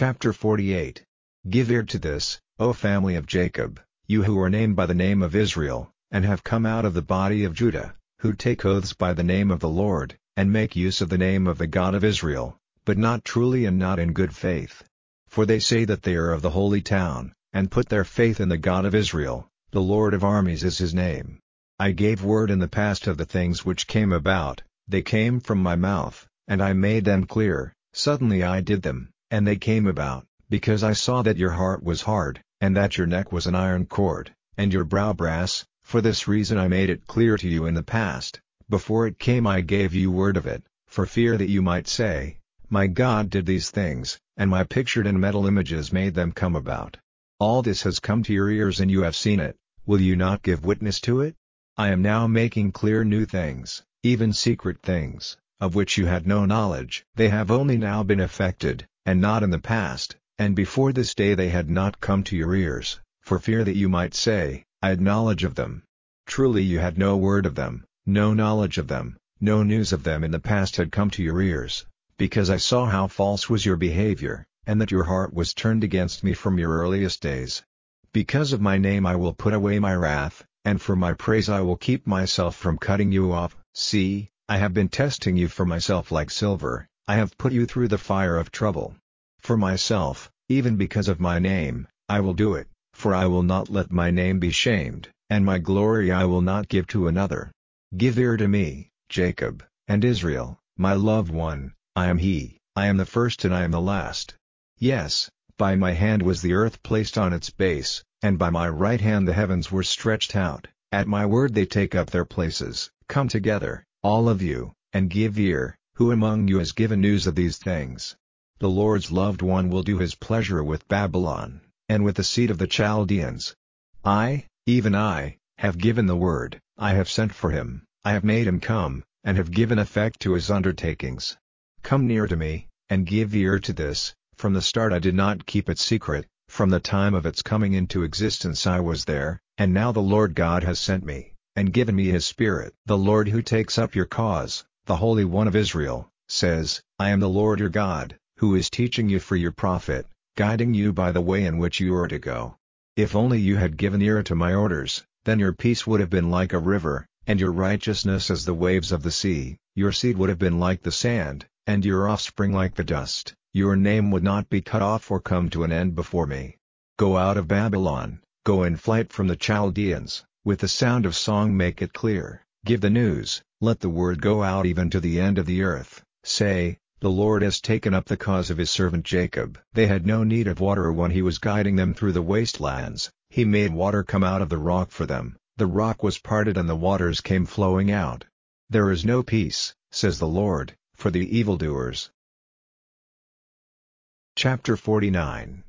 Chapter 48 Give ear to this, O family of Jacob, you who are named by the name of Israel, and have come out of the body of Judah, who take oaths by the name of the Lord, and make use of the name of the God of Israel, but not truly and not in good faith. For they say that they are of the holy town, and put their faith in the God of Israel, the Lord of armies is his name. I gave word in the past of the things which came about, they came from my mouth, and I made them clear, suddenly I did them, and they came about, because I saw that your heart was hard, and that your neck was an iron cord, and your brow brass, for this reason I made it clear to you in the past, before it came I gave you word of it, for fear that you might say, My God did these things, and my pictured and metal images made them come about. All this has come to your ears and you have seen it, will you not give witness to it? I am now making clear new things, even secret things, of which you had no knowledge. They have only now been effected, and not in the past, and before this day they had not come to your ears, for fear that you might say, I had knowledge of them. Truly you had no word of them, no knowledge of them, no news of them in the past had come to your ears, because I saw how false was your behavior, and that your heart was turned against me from your earliest days. Because of my name I will put away my wrath, and for my praise I will keep myself from cutting you off. See, I have been testing you for myself like silver, I have put you through the fire of trouble. For myself, even because of my name, I will do it, for I will not let my name be shamed, and my glory I will not give to another. Give ear to me, Jacob, and Israel, my loved one, I am he, I am the first and I am the last. Yes, by my hand was the earth placed on its base, and by my right hand the heavens were stretched out, at my word they take up their places, come together, all of you, and give ear, who among you has given news of these things? The Lord's loved one will do his pleasure with Babylon, and with the seed of the Chaldeans. I, even I, have given the word, I have sent for him, I have made him come, and have given effect to his undertakings. Come near to me, and give ear to this, from the start I did not keep it secret, from the time of its coming into existence I was there, and now the Lord God has sent me, and given me his Spirit. The Lord who takes up your cause, the Holy One of Israel, says, I am the Lord your God, who is teaching you for your profit, guiding you by the way in which you are to go. If only you had given ear to my orders, then your peace would have been like a river, and your righteousness as the waves of the sea, your seed would have been like the sand, and your offspring like the dust your name would not be cut off or come to an end before me. Go out of Babylon, go in flight from the Chaldeans, with the sound of song make it clear, give the news, let the word go out even to the end of the earth, say, the Lord has taken up the cause of his servant Jacob. They had no need of water when he was guiding them through the wastelands, he made water come out of the rock for them, the rock was parted and the waters came flowing out. There is no peace, says the Lord, for the evildoers, Chapter 49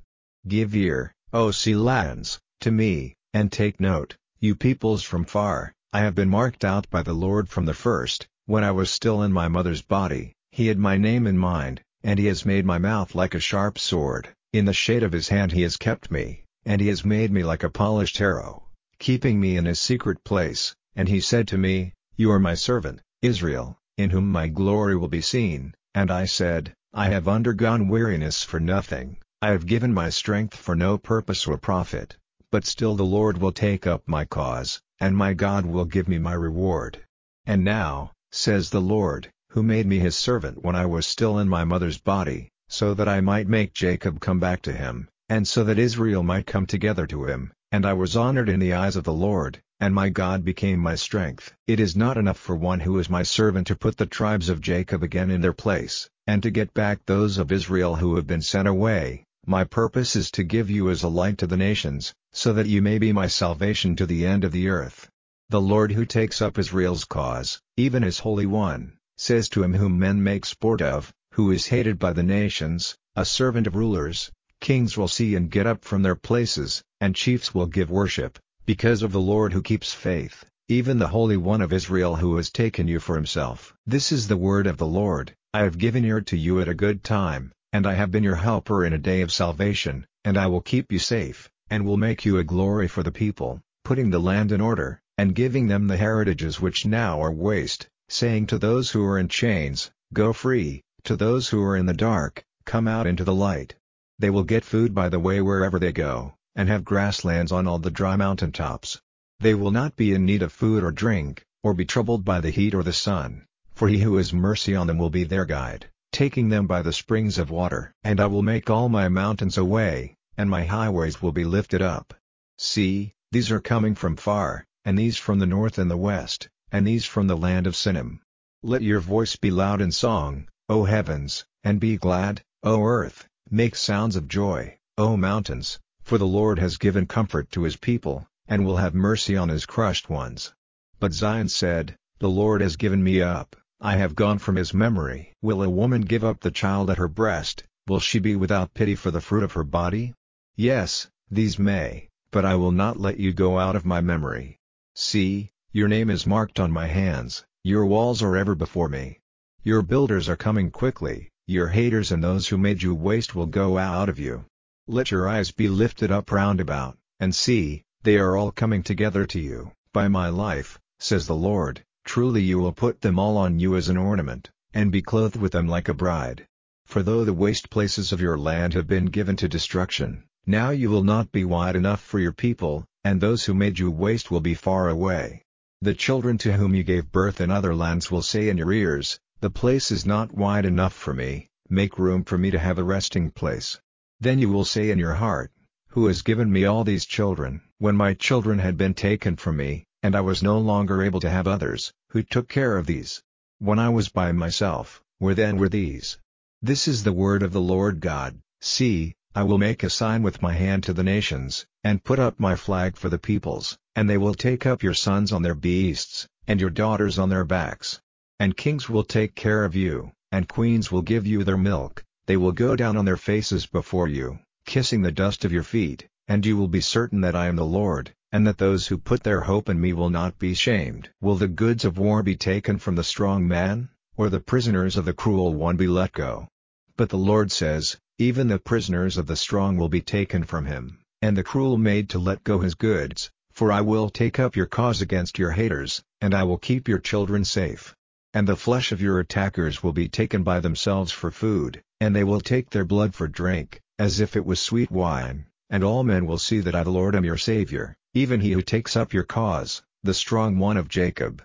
Give ear, O sea lands, to me, and take note, you peoples from far, I have been marked out by the Lord from the first, when I was still in my mother's body, he had my name in mind, and he has made my mouth like a sharp sword, in the shade of his hand he has kept me, and he has made me like a polished arrow, keeping me in his secret place, and he said to me, You are my servant, Israel, in whom my glory will be seen, and I said, I have undergone weariness for nothing, I have given my strength for no purpose or profit, but still the Lord will take up my cause, and my God will give me my reward. And now, says the Lord, who made me his servant when I was still in my mother's body, so that I might make Jacob come back to him, and so that Israel might come together to him, and I was honored in the eyes of the Lord, and my God became my strength. It is not enough for one who is my servant to put the tribes of Jacob again in their place, and to get back those of Israel who have been sent away. My purpose is to give you as a light to the nations, so that you may be my salvation to the end of the earth. The Lord who takes up Israel's cause, even his Holy One, says to him whom men make sport of, who is hated by the nations, a servant of rulers, kings will see and get up from their places, and chiefs will give worship, because of the Lord who keeps faith, even the Holy One of Israel who has taken you for himself. This is the word of the Lord, I have given ear to you at a good time, and I have been your helper in a day of salvation, and I will keep you safe, and will make you a glory for the people, putting the land in order, and giving them the heritages which now are waste, saying to those who are in chains, Go free, to those who are in the dark, come out into the light. They will get food by the way wherever they go, and have grasslands on all the dry mountain tops. They will not be in need of food or drink, or be troubled by the heat or the sun, for he who has mercy on them will be their guide, taking them by the springs of water. And I will make all my mountains a way, and my highways will be lifted up. See, these are coming from far, and these from the north and the west, and these from the land of Sinim. Let your voice be loud in song, O heavens, and be glad, O earth, make sounds of joy, O mountains, for the Lord has given comfort to his people, and will have mercy on his crushed ones. But Zion said, The Lord has given me up, I have gone from his memory. Will a woman give up the child at her breast, will she be without pity for the fruit of her body? Yes, these may, but I will not let you go out of my memory. See, your name is marked on my hands, your walls are ever before me. Your builders are coming quickly, your haters and those who made you waste will go out of you. Let your eyes be lifted up round about, and see, they are all coming together to you, by my life, says the Lord, truly you will put them all on you as an ornament, and be clothed with them like a bride. For though the waste places of your land have been given to destruction, now you will not be wide enough for your people, and those who made you waste will be far away. The children to whom you gave birth in other lands will say in your ears, The place is not wide enough for me, make room for me to have a resting place. Then you will say in your heart, Who has given me all these children, when my children had been taken from me, and I was no longer able to have others, who took care of these. When I was by myself, where then were these? This is the word of the Lord God, See, I will make a sign with my hand to the nations, and put up my flag for the peoples, and they will take up your sons on their beasts, and your daughters on their backs. And kings will take care of you, and queens will give you their milk, they will go down on their faces before you, kissing the dust of your feet, and you will be certain that I am the Lord, and that those who put their hope in me will not be shamed. Will the goods of war be taken from the strong man, or the prisoners of the cruel one be let go? But the Lord says, Even the prisoners of the strong will be taken from him, and the cruel made to let go his goods, for I will take up your cause against your haters, and I will keep your children safe. And the flesh of your attackers will be taken by themselves for food, and they will take their blood for drink, as if it was sweet wine, and all men will see that I the Lord am your Savior. Even he who takes up your cause, the strong one of Jacob.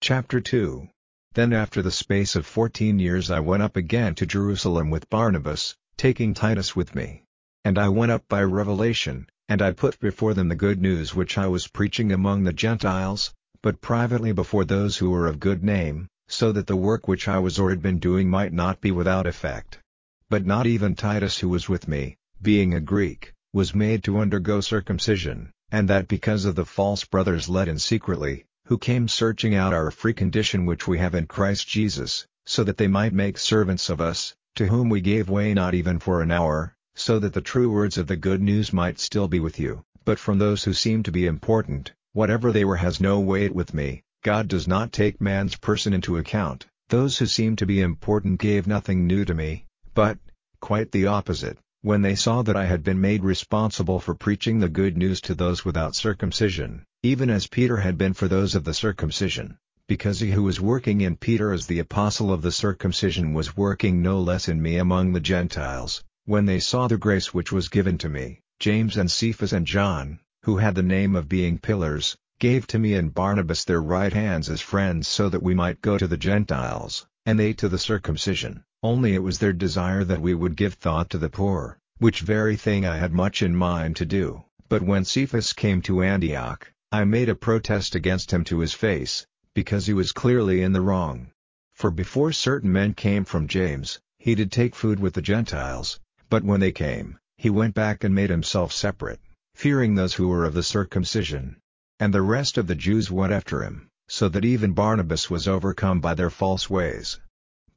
Chapter 2 Then after the space of fourteen years I went up again to Jerusalem with Barnabas, taking Titus with me. And I went up by revelation, and I put before them the good news which I was preaching among the Gentiles, but privately before those who were of good name, so that the work which I was or had been doing might not be without effect. But not even Titus who was with me, being a Greek, was made to undergo circumcision, and that because of the false brothers led in secretly, who came searching out our free condition which we have in Christ Jesus, so that they might make servants of us, to whom we gave way not even for an hour, so that the true words of the good news might still be with you, but from those who seem to be important, whatever they were has no weight with me, God does not take man's person into account, those who seem to be important gave nothing new to me, but, quite the opposite, when they saw that I had been made responsible for preaching the good news to those without circumcision, even as Peter had been for those of the circumcision, because he who was working in Peter as the apostle of the circumcision was working no less in me among the Gentiles, when they saw the grace which was given to me, James and Cephas and John, who had the name of being pillars, gave to me and Barnabas their right hands as friends so that we might go to the Gentiles, and they to the circumcision. Only it was their desire that we would give thought to the poor, which very thing I had much in mind to do. But when Cephas came to Antioch, I made a protest against him to his face, because he was clearly in the wrong. For before certain men came from James, he did take food with the Gentiles, but when they came, he went back and made himself separate, fearing those who were of the circumcision. And the rest of the Jews went after him, so that even Barnabas was overcome by their false ways.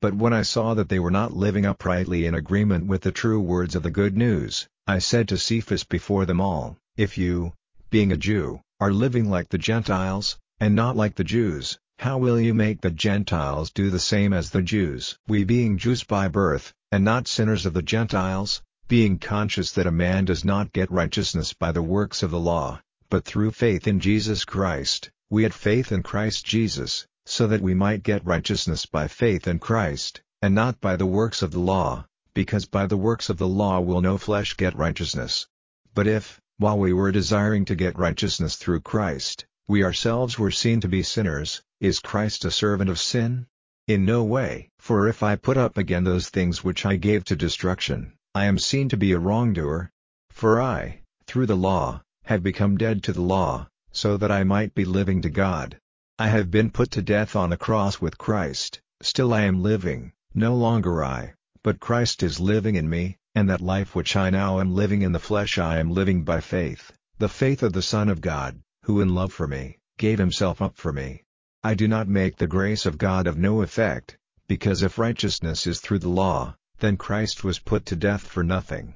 But when I saw that they were not living uprightly in agreement with the true words of the good news, I said to Cephas before them all, If you, being a Jew, are living like the Gentiles, and not like the Jews, how will you make the Gentiles do the same as the Jews? We being Jews by birth, and not sinners of the Gentiles, being conscious that a man does not get righteousness by the works of the law, but through faith in Jesus Christ, we had faith in Christ Jesus, so that we might get righteousness by faith in Christ, and not by the works of the law, because by the works of the law will no flesh get righteousness. But if, while we were desiring to get righteousness through Christ, we ourselves were seen to be sinners, is Christ a servant of sin? In no way. For if I put up again those things which I gave to destruction, I am seen to be a wrongdoer. For I, through the law, have become dead to the law, so that I might be living to God. I have been put to death on a cross with Christ, still I am living, no longer I, but Christ is living in me, and that life which I now am living in the flesh I am living by faith, the faith of the Son of God, who in love for me, gave himself up for me. I do not make the grace of God of no effect, because if righteousness is through the law, then Christ was put to death for nothing.